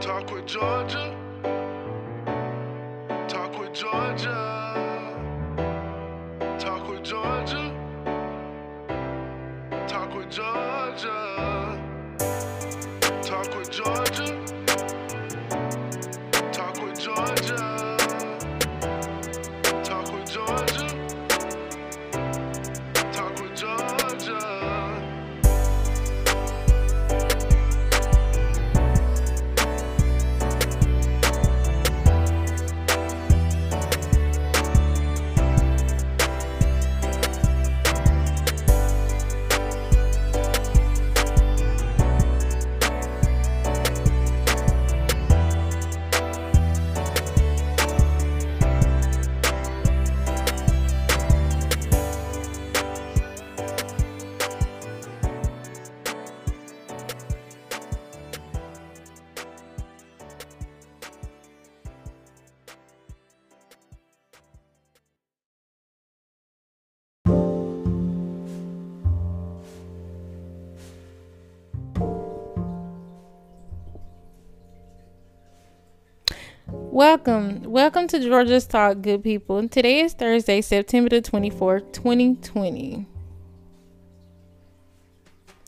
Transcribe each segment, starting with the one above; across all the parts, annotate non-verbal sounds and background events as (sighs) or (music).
Talk with Georgia. Talk with Georgia. Talk with Georgia. Talk with Georgia. Welcome. Welcome to Georgia's Talk, good people. Today is Thursday, September the 24th, 2020.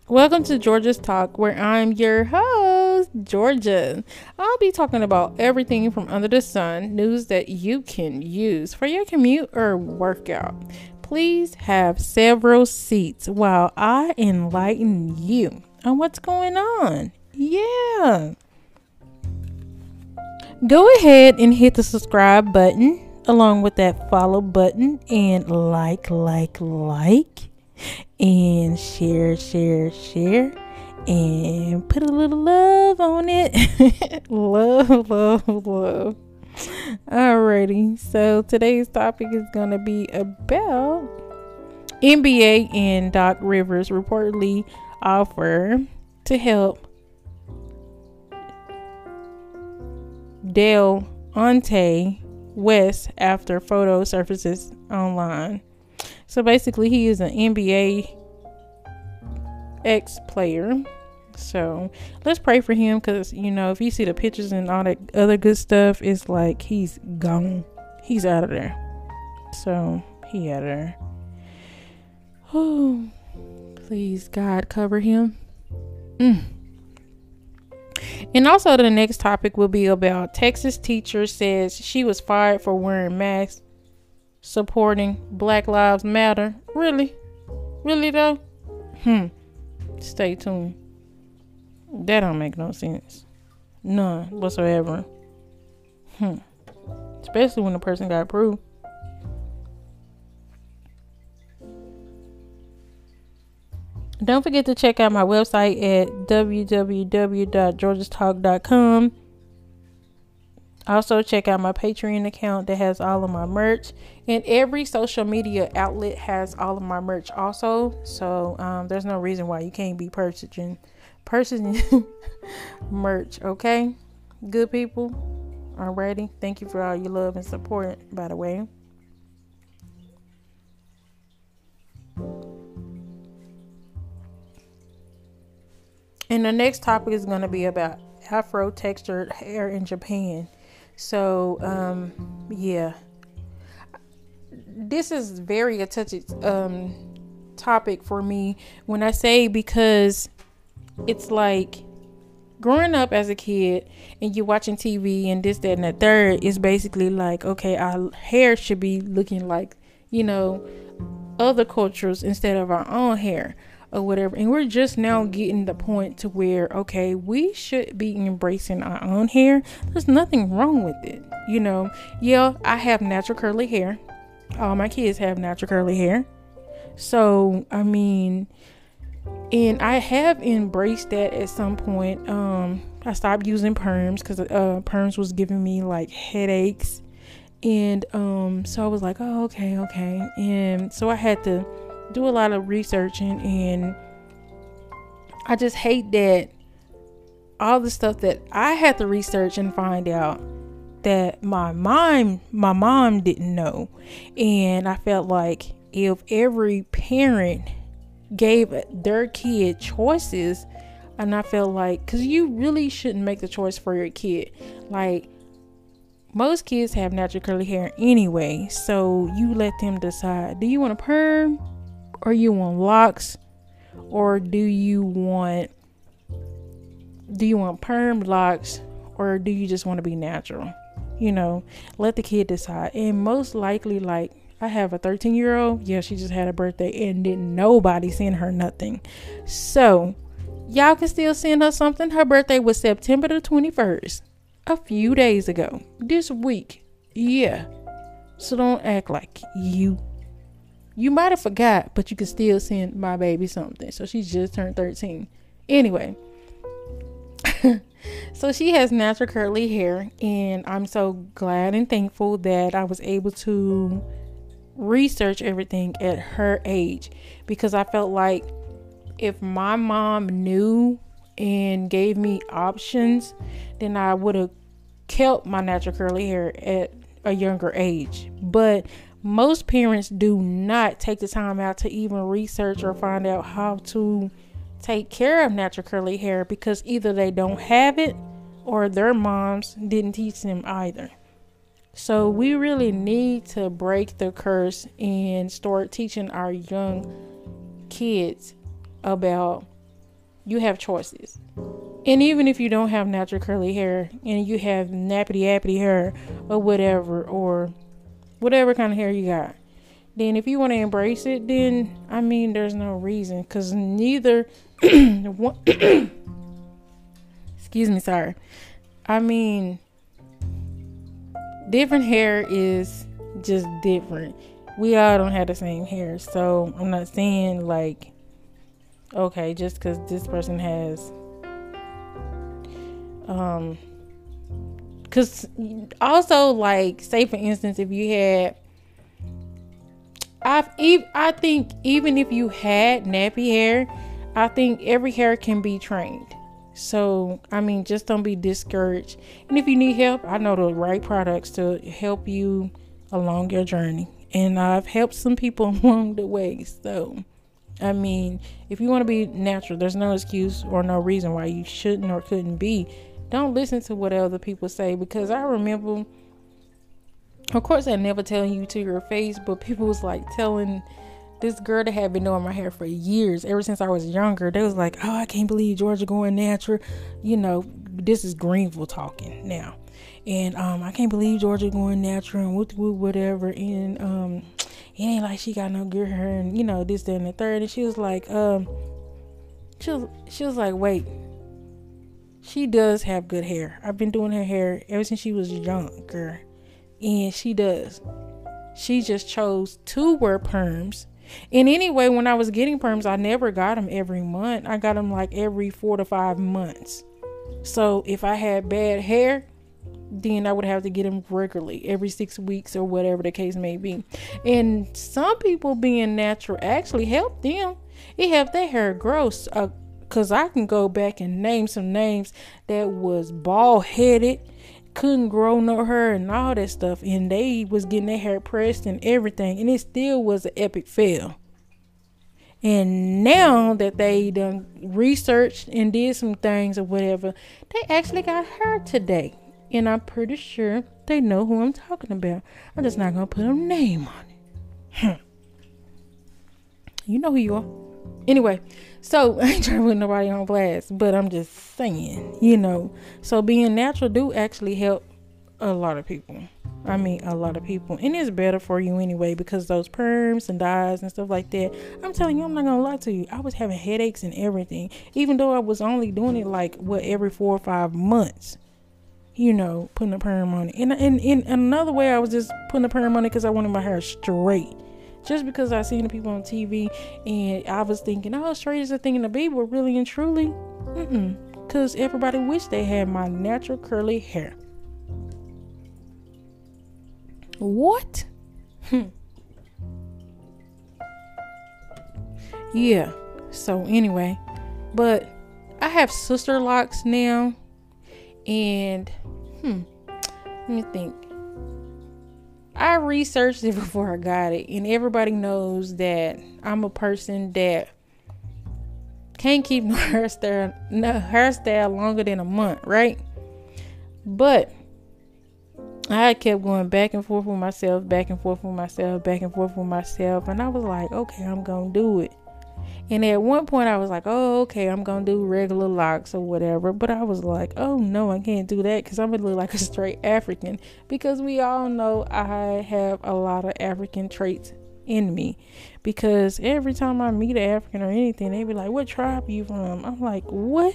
Welcome to Georgia's Talk, where I'm your host, Georgia. I'll be talking about everything from under the sun, news that you can use for your commute or workout. Please have several seats while I enlighten you on what's going on. Yeah. Go ahead and hit the subscribe button along with that follow button and like, like, like, and share, share, share, and put a little love on it. (laughs) love, love, love. Alrighty, so today's topic is going to be about NBA and Doc Rivers reportedly offer to help Dale Ante West after photo surfaces online. So basically, he is an NBA ex player. So let's pray for him because, you know, if you see the pictures and all that other good stuff, it's like he's gone. He's out of there. So he out of there. Oh, (sighs) please, God, cover him. Mm. And also, the next topic will be about Texas teacher says she was fired for wearing masks, supporting Black Lives Matter. Really? Really, though? Hmm. Stay tuned. That don't make no sense. None whatsoever. Hmm. Especially when the person got proof. Don't forget to check out my website at www.georgestalk.com. Also, check out my Patreon account that has all of my merch, and every social media outlet has all of my merch also. So, um, there's no reason why you can't be purchasing purchasing (laughs) merch. Okay, good people. Alrighty, thank you for all your love and support. By the way. And the next topic is going to be about afro textured hair in Japan. So, um, yeah. This is very a touchy um, topic for me when I say because it's like growing up as a kid and you're watching TV and this, that, and the third is basically like, okay, our hair should be looking like, you know, other cultures instead of our own hair or whatever. And we're just now getting the point to where, okay, we should be embracing our own hair. There's nothing wrong with it. You know, yeah, I have natural curly hair. All my kids have natural curly hair. So, I mean, and I have embraced that at some point. Um, I stopped using perms because uh, perms was giving me like headaches. And um, so I was like, oh, okay, okay. And so I had to do a lot of researching and I just hate that all the stuff that I had to research and find out that my mom my mom didn't know and I felt like if every parent gave their kid choices And I felt like, because you really shouldn't make the choice for your kid. Like, most kids have natural curly hair anyway. So you let them decide do you want a perm or you want locks? Or do you want do you want perm locks? Or do you just want to be natural? You know let the kid decide. And most likely like i have a 13 year old yeah she just had a birthday and didn't nobody send her nothing. So y'all can still send her something. Her birthday was september the 21st a few days ago this week. Yeah. So don't act like you you might have forgot but you can still send my baby something. So she just turned 13 anyway. (laughs) So she has natural curly hair, and I'm so glad and thankful that I was able to research everything at her age because I felt like if my mom knew and gave me options, then I would have kept my natural curly hair at a younger age. But most parents do not take the time out to even research or find out how to take care of natural curly hair because either they don't have it or their moms didn't teach them either. So we really need to break the curse and start teaching our young kids about you have choices. And even if you don't have natural curly hair and you have nappity appity hair or whatever or whatever kind of hair you got, then if you want to embrace it, then I mean there's no reason cuz neither (clears throat) (coughs) excuse me, sorry. I mean, different hair is just different. We all don't have the same hair, so I'm not saying like, okay, just because this person has, um, because also like, say for instance, if you had I've I think even if you had nappy hair, I think every hair can be trained. So, I mean, just don't be discouraged. And if you need help, I know the right products to help you along your journey. And I've helped some people (laughs) along the way. So, I mean, if you want to be natural, there's no excuse or no reason why you shouldn't or couldn't be. Don't listen to what other people say because I remember, of course, I never tell you to your face, but people was like telling this girl that had been doing my hair for years, ever since I was younger, they was like, "Oh, I can't believe Georgia going natural." You know, this is Greenville talking now, and um, I can't believe Georgia going natural and whoop whoop whatever. And um, it ain't like she got no good hair, and you know this, that, and the third. And she was like, um, she was she was like, wait, she does have good hair. I've been doing her hair ever since she was younger, and she does. She just chose to wear perms and anyway, when I was getting perms, I never got them every month. I got them like every four to five months. So if I had bad hair, then I would have to get them regularly every six weeks or whatever the case may be. And some people being natural actually help them. It helped their hair grow. Cause I can go back and name some names that was bald headed couldn't grow no hair and all that stuff and they was getting their hair pressed and everything and it still was an epic fail. And now that they done researched and did some things or whatever they actually got hair today and i'm pretty sure they know who i'm talking about. I'm just not gonna put a name on it. Hmm. You know who you are. Anyway so (laughs) I ain't trying to put nobody on blast, but I'm just saying, you know. So being natural do actually help a lot of people. I mean, a lot of people, and it's better for you anyway because those perms and dyes and stuff like that. I'm telling you, I'm not gonna lie to you. I was having headaches and everything, even though I was only doing it like what every four or five months. You know, putting a perm on it, and and in another way, I was just putting a perm on it because I wanted my hair straight just because I seen the people on TV and I was thinking, oh, straight is a thing to be, but really and truly, mm because everybody wish they had my natural curly hair. What? Hmm. yeah. So anyway, but I have sister locks now, and hmm, let me think. I researched it (laughs) before I got it, and everybody knows that I'm a person that can't keep (laughs) no hairstyle, no hairstyle longer than a month, right? But I kept going back and forth with myself, back and forth with myself, back and forth with myself, and I was like, okay, I'm gonna do it. And at one point, I was like, oh, okay, I'm gonna do regular locks or whatever. But I was like, oh no, I can't do that because I'm gonna look like a straight African. Because we all know I have a lot of African traits in me. Because every time I meet an African or anything, they be like, what tribe you from? I'm like, what?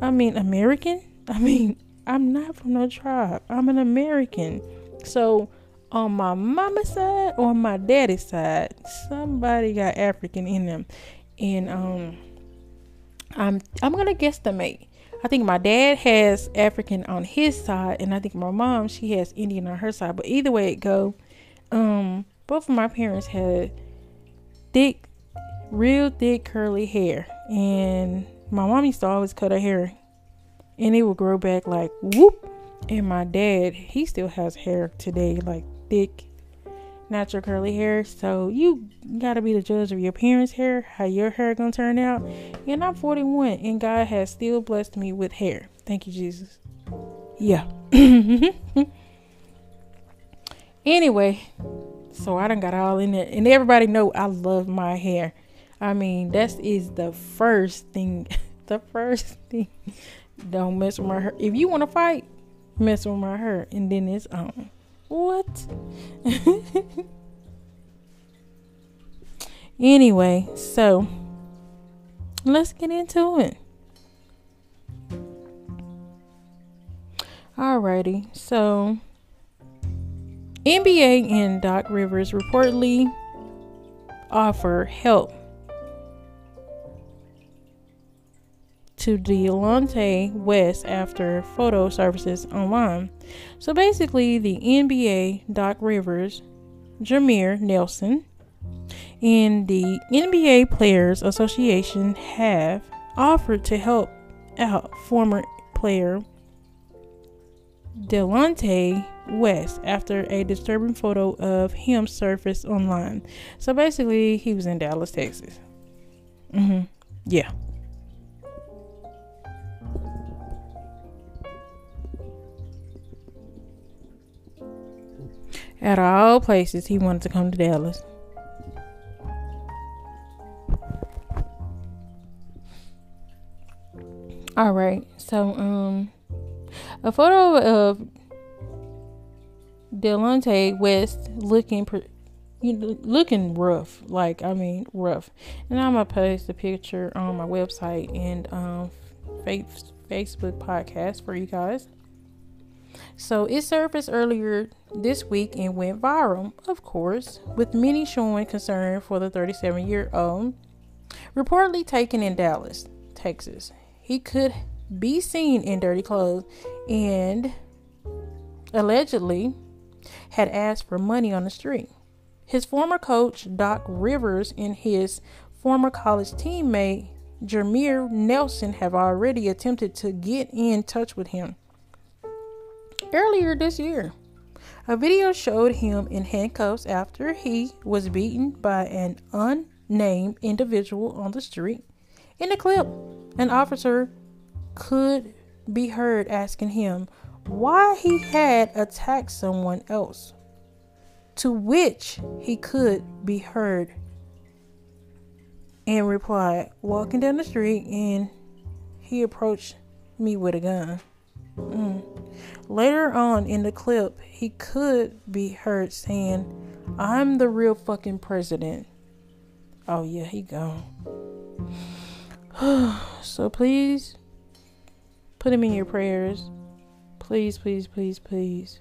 I mean, American? (laughs) I mean, I'm not from no tribe. I'm an American. So on my mama's side or my daddy's side, somebody got African in them. And um I'm I'm gonna guesstimate. I think my dad has African on his side, and I think my mom she has Indian on her side. But either way it go, um, both of my parents had thick, real thick curly hair, and my mom used to always cut her hair and it would grow back like whoop. And my dad, he still has hair today, like thick, natural curly hair. So you gotta be the judge of your parents' hair, how your hair gonna turn out. And I'm 41, and God has still blessed me with hair. Thank you, Jesus. Yeah. (laughs) anyway, so I done got all in there, and everybody know I love my hair. I mean, that is the first thing. (laughs) the first thing don't mess with my hair. If you want to fight, mess with my hair, and then it's on. What? anyway, so let's get into it. Alrighty, so NBA and Doc Rivers reportedly offer help to Delonte West after photo surfaces online. So basically, the NBA, Doc Rivers, Jameer Nelson, and the NBA Players Association have offered to help out former player Delonte West after a disturbing photo of him surfaced online. So basically, he was in Dallas, Texas. Mm-hmm. Yeah. Of all places, he wanted to come to Dallas. All right, so um, a photo of Delonte West looking, you know, looking rough. Like I mean, rough. And I'm gonna post a picture on my website and um, Facebook podcast for you guys. So it surfaced earlier this week and went viral, of course, with many showing concern for the 37 year old. Reportedly taken in Dallas, Texas. He could be seen in dirty clothes and allegedly had asked for money on the street. His former coach, Doc Rivers, and his former college teammate, Jameer Nelson, have already attempted to get in touch with him earlier this year. A video showed him in handcuffs after he was beaten by an unnamed individual on the street. In the clip, an officer could be heard asking him why he had attacked someone else, to which he could be heard and replied, walking down the street, and he approached me with a gun. Mm. Later on in the clip, he could be heard saying, I'm the real fucking president. Oh, yeah, he gone. (sighs) so please put him in your prayers. Please, please, please, please.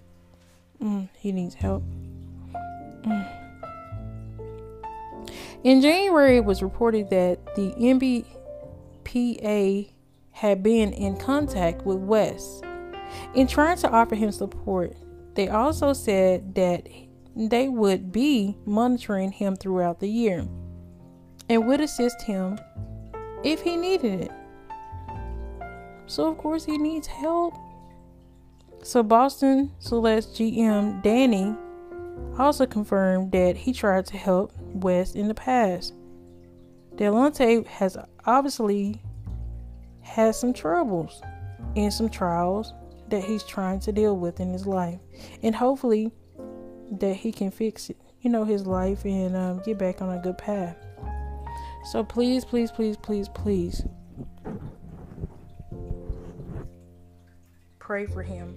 Mm, he needs help. Mm. In January, it was reported that the NBPA had been in contact with West in trying to offer him support. They also said that they would be monitoring him throughout the year and would assist him if he needed it. So, of course, he needs help. So, Boston Celtics GM Danny also confirmed that he tried to help West in the past. Delonte has obviously has some troubles and some trials that he's trying to deal with in his life. And hopefully that he can fix it, you know, his life and um, get back on a good path. So please, please, please, please, please pray for him.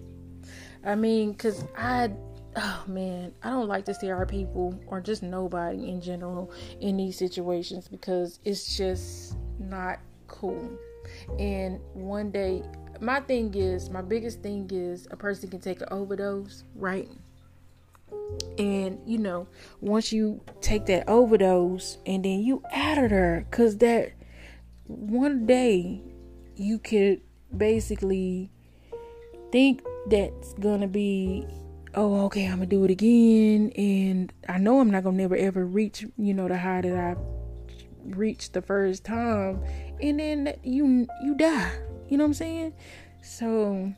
I mean, because I, oh man, I don't like to see our people or just nobody in general in these situations because it's just not cool. And one day, my thing is, my biggest thing is a person can take an overdose, right? And you know, once you take that overdose and then you out of there, cause that one day you could basically think that's gonna be oh okay i'm gonna do it again and i know i'm not gonna never ever reach you know the high that i reached the first time and then you you die you know what i'm saying so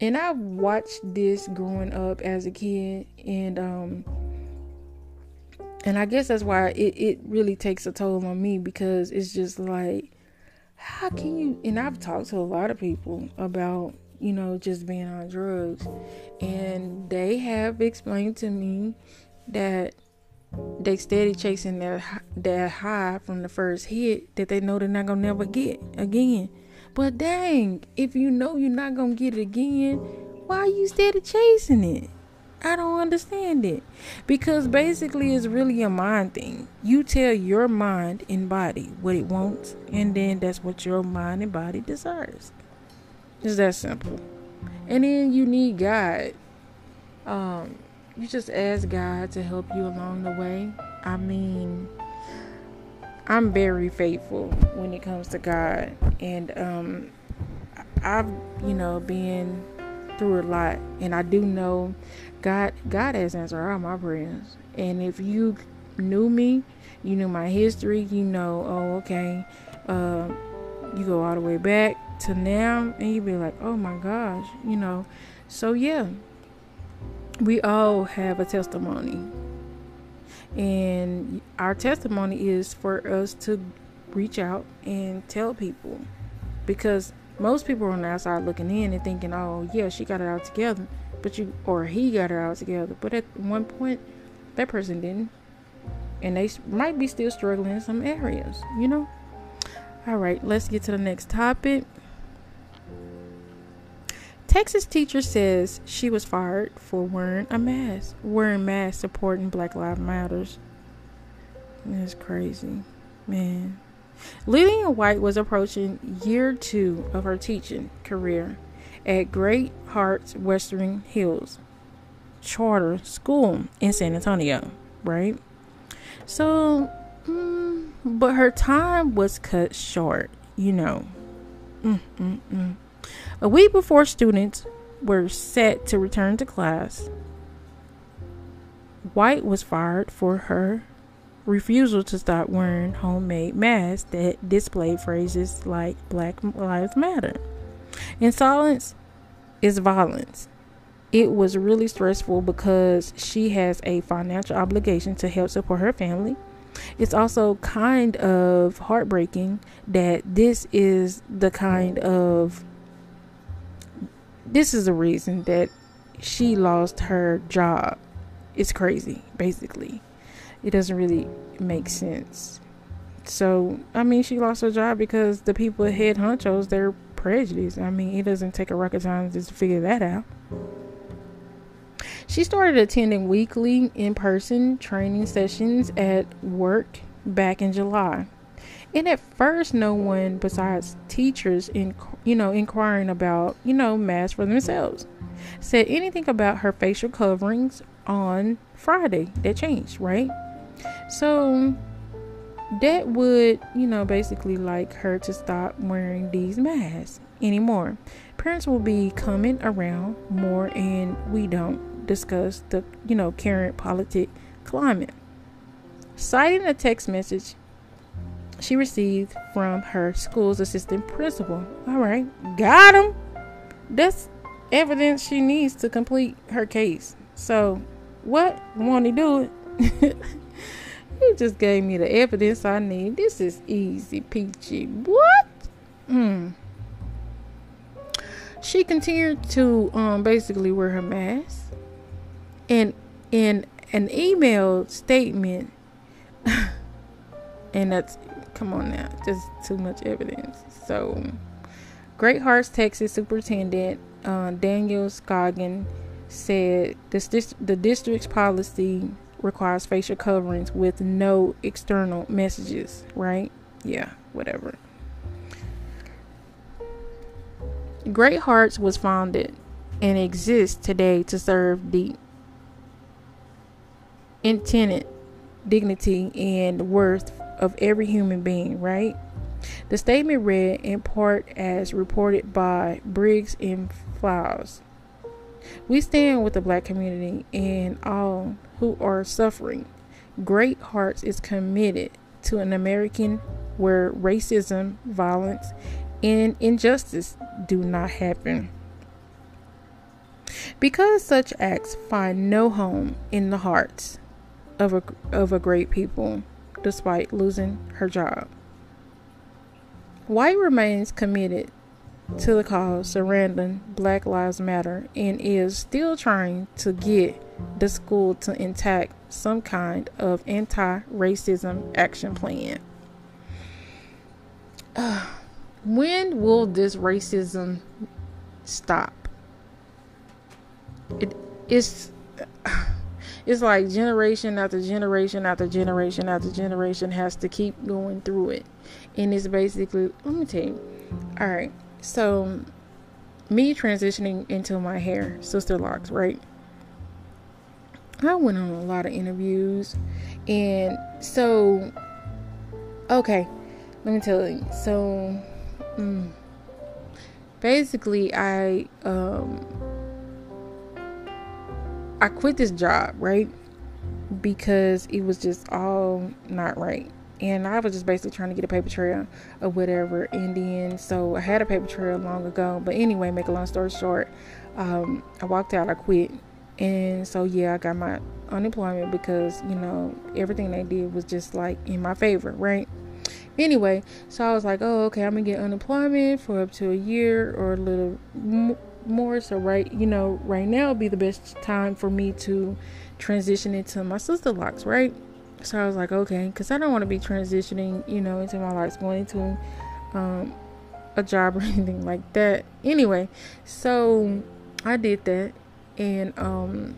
and i watched this growing up as a kid and um and i guess that's why it, it really takes a toll on me because it's just like how can you and i've talked to a lot of people about you know, just being on drugs. And they have explained to me that they steady chasing that that high from the first hit that they know they're not gonna never get again. But dang, if you know you're not gonna get it again, why are you steady chasing it? I don't understand it. Because basically it's really a mind thing. You tell your mind and body what it wants, and then that's what your mind and body desires. It's that simple. And then you need God. Um, you just ask God to help you along the way. I mean, I'm very faithful when it comes to God, and um, I've you know been through a lot, and I do know God. God has answered all my prayers, and if you knew me, you knew my history, you know, oh okay, uh, you go all the way back to now and you'd be like oh my gosh you know so yeah we all have a testimony. And our testimony is for us to reach out and tell people. Because most people are on the outside looking in and thinking oh yeah she got it all together. But you or he got it all together. But at one point that person didn't. And they might be still struggling in some areas you know? All right let's get to the next topic Texas teacher says she was fired for wearing a mask, wearing masks supporting Black Lives Matters. That's crazy, man. Lillian White was approaching year two of her teaching career at Great Hearts Western Hills Charter School in San Antonio, right? So, mm, but her time was cut short, you know. Mm, mm, mm. A week before students were set to return to class, White was fired for her refusal to stop wearing homemade masks that displayed phrases like Black Lives Matter. And silence is violence. It was really stressful because she has a financial obligation to help support her family. It's also kind of heartbreaking that this is the kind of this is the reason that she lost her job. It's crazy, basically. It doesn't really make sense. So, I mean, she lost her job because the people head honchos, they're prejudiced. I mean, it doesn't take a rocket scientist to figure that out. She started attending weekly in person training sessions at work back in July. And at first, no one besides teachers, in you know, inquiring about you know masks for themselves, said anything about her facial coverings on Friday. That changed, right? So that would you know basically like her to stop wearing these masks anymore. Parents will be coming around more, and we don't discuss the you know current politic climate. Citing a text message she received from her school's assistant principal. All right, got him. That's evidence she needs to complete her case. So, what? Want to do (laughs) it? You just gave me the evidence I need. This is easy, peachy. What? Hmm. She continued to um basically wear her mask. And in an email statement (laughs) and that's come on now, just too much evidence. So Great Hearts, Texas Superintendent uh, Daniel Scoggin said this, the district's policy requires facial coverings with no external messages, right? Yeah, whatever. Great Hearts was founded and exists today to serve the intended dignity and worth of every human being, right? The statement read in part as reported by Briggs and Flowers. We stand with the black community and all who are suffering. Great Hearts is committed to an American where racism, violence, and injustice do not happen. Because such acts find no home in the hearts of a, of a great people, despite losing her job. White remains committed to the cause surrounding Black Lives Matter and is still trying to get the school to enact some kind of anti racism action plan. Uh, (sighs) when will this racism stop? It is it's like generation after generation after generation after generation has to keep going through it. And it's basically let me tell you. Alright. So me transitioning into my hair, sister locks, right? I went on a lot of interviews and so okay, let me tell you. So mm, basically I um I quit this job, right? Because it was just all not right. And I was just basically trying to get a paper trail or whatever. And then, so I had a paper trail long ago. But anyway, make a long story short, um, I walked out, I quit. And so, yeah, I got my unemployment because, you know, everything they did was just like in my favor, right? Anyway, so I was like, oh, okay, I'm gonna get unemployment for up to a year or a little more. So right, you know, right now be the best time for me to transition into my sister locks, right? So I was like, okay, because I don't want to be transitioning, you know, into my locks, going into um, a job (laughs) or anything like that. Anyway, so I did that, and um,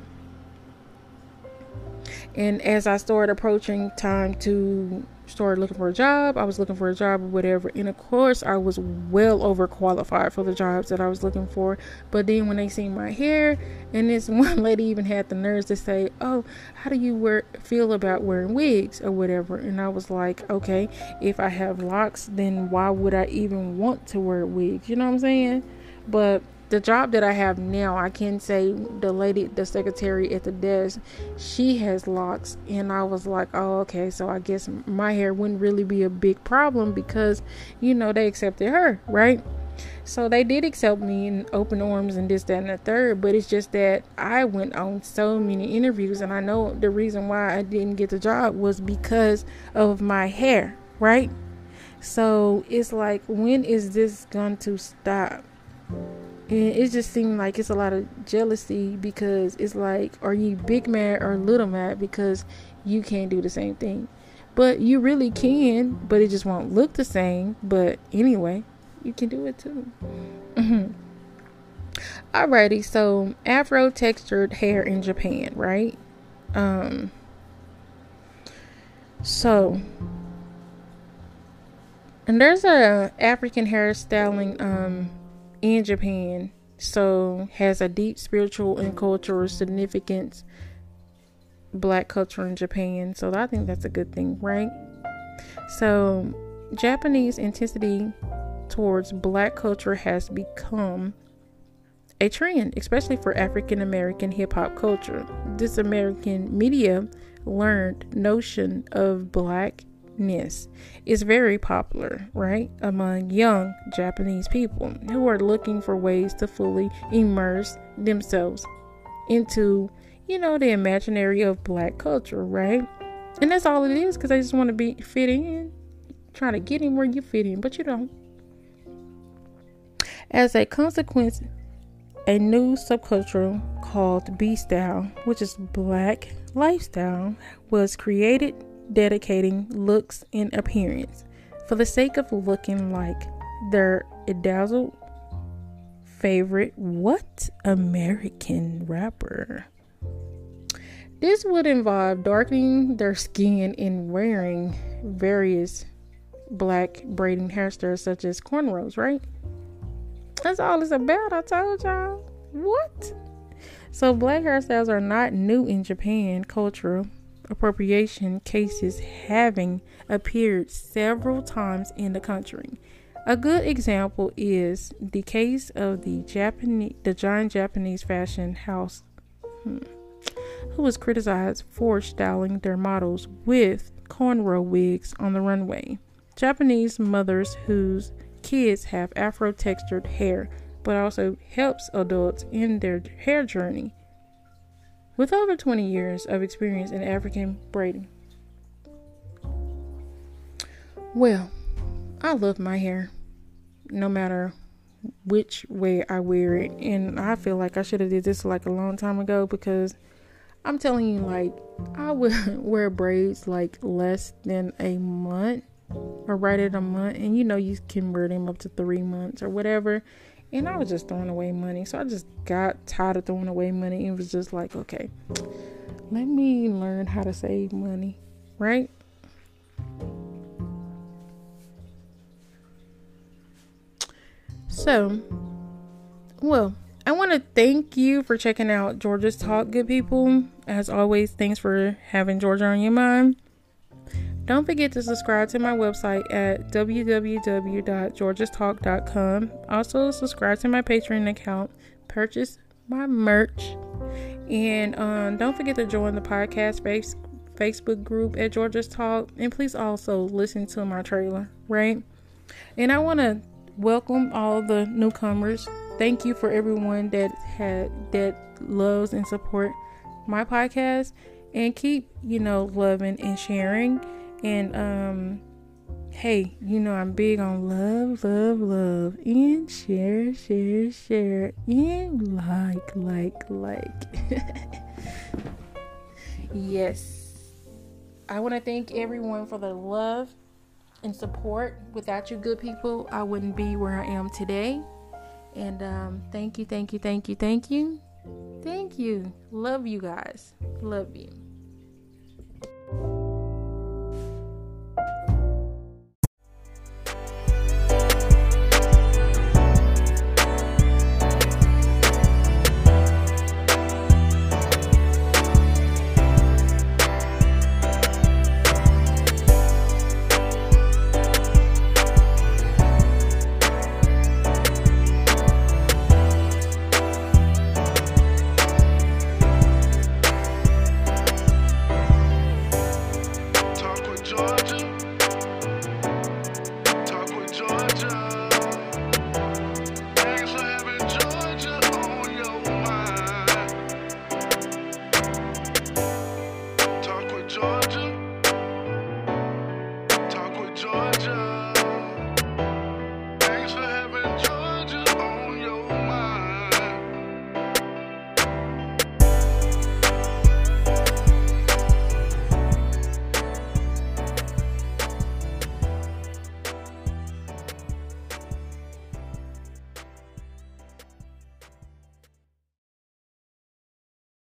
and as I started approaching time to started looking for a job. I was looking for a job or whatever. And of course, I was well overqualified for the jobs that I was looking for. But then when they seen my hair, and this (laughs) one lady even had the nerves to say, "Oh, how do you wear feel about wearing wigs or whatever?" And I was like, "Okay, if I have locks, then why would I even want to wear wigs?" You know what I'm saying? But the job that I have now, I can say the lady, the secretary at the desk, she has locks, and I was like, oh, okay, so I guess my hair wouldn't really be a big problem because, you know, they accepted her, right? So they did accept me in open arms and this, that, and the third, but it's just that I went on so many interviews, and I know the reason why I didn't get the job was because of my hair, right? So it's like, when is this going to stop? And it just seemed like it's a lot of jealousy because it's like are you big mad or little mad? Because you can't do the same thing. But you really can but it just won't look the same. But anyway you can do it too. Mm-hmm. alrighty so afro textured hair in japan right? Um so and there's a african hairstyling um in Japan, so has a deep spiritual and cultural significance. Black culture in Japan, so I think that's a good thing, right? So, Japanese intensity towards black culture has become a trend, especially for African American hip hop culture. This American media learned notion of black is very popular, right, among young Japanese people who are looking for ways to fully immerse themselves into, you know, the imaginary of black culture, right? And that's all it is because they just want to be fit in, trying to get in where you fit in, but you don't. As a consequence, a new subculture called B style, which is black lifestyle, was created dedicating looks and appearance for the sake of looking like their dazzled favorite what American rapper. This would involve darkening their skin and wearing various black braiding hairstyles such as cornrows, right? That's all it's about. I told y'all. What? So, black hairstyles are not new in Japan cultural appropriation cases having appeared several times in the country. A good example is the case of the Japanese, the giant Japanese fashion house, hmm, who was criticized for styling their models with cornrow wigs on the runway. Japanese mothers whose kids have afro textured hair, but also helps adults in their hair journey. With over 20 years of experience in African braiding. Well, I love my hair no matter which way I wear it. And I feel like I should have did this like a long time ago because I'm telling you like I (laughs) would wear braids like less than a month or right at a month and you know you can wear them up to three months or whatever and i was just throwing away money so i just got tired of throwing away money and was just like okay let me learn how to save money right so well I want to thank you for checking out Georgia's Talk, good people. As always, thanks for having Georgia on your mind. Don't forget to subscribe to my website at www.georgestalk.com. Also, subscribe to my Patreon account, purchase my merch, and um, don't forget to join the podcast face- Facebook group at Georgia's Talk. And please also listen to my trailer, right? And I want to welcome all the newcomers. Thank you for everyone that had that loves and support my podcast, and keep you know loving and sharing and um hey, you know I'm big on love, love, love, and share, share, share, and like, like, like. (laughs) yes. I want to thank everyone for the love and support. Without you good people, I wouldn't be where I am today. And um, thank you, thank you, thank you, thank you. Thank you. Love you guys. Love you.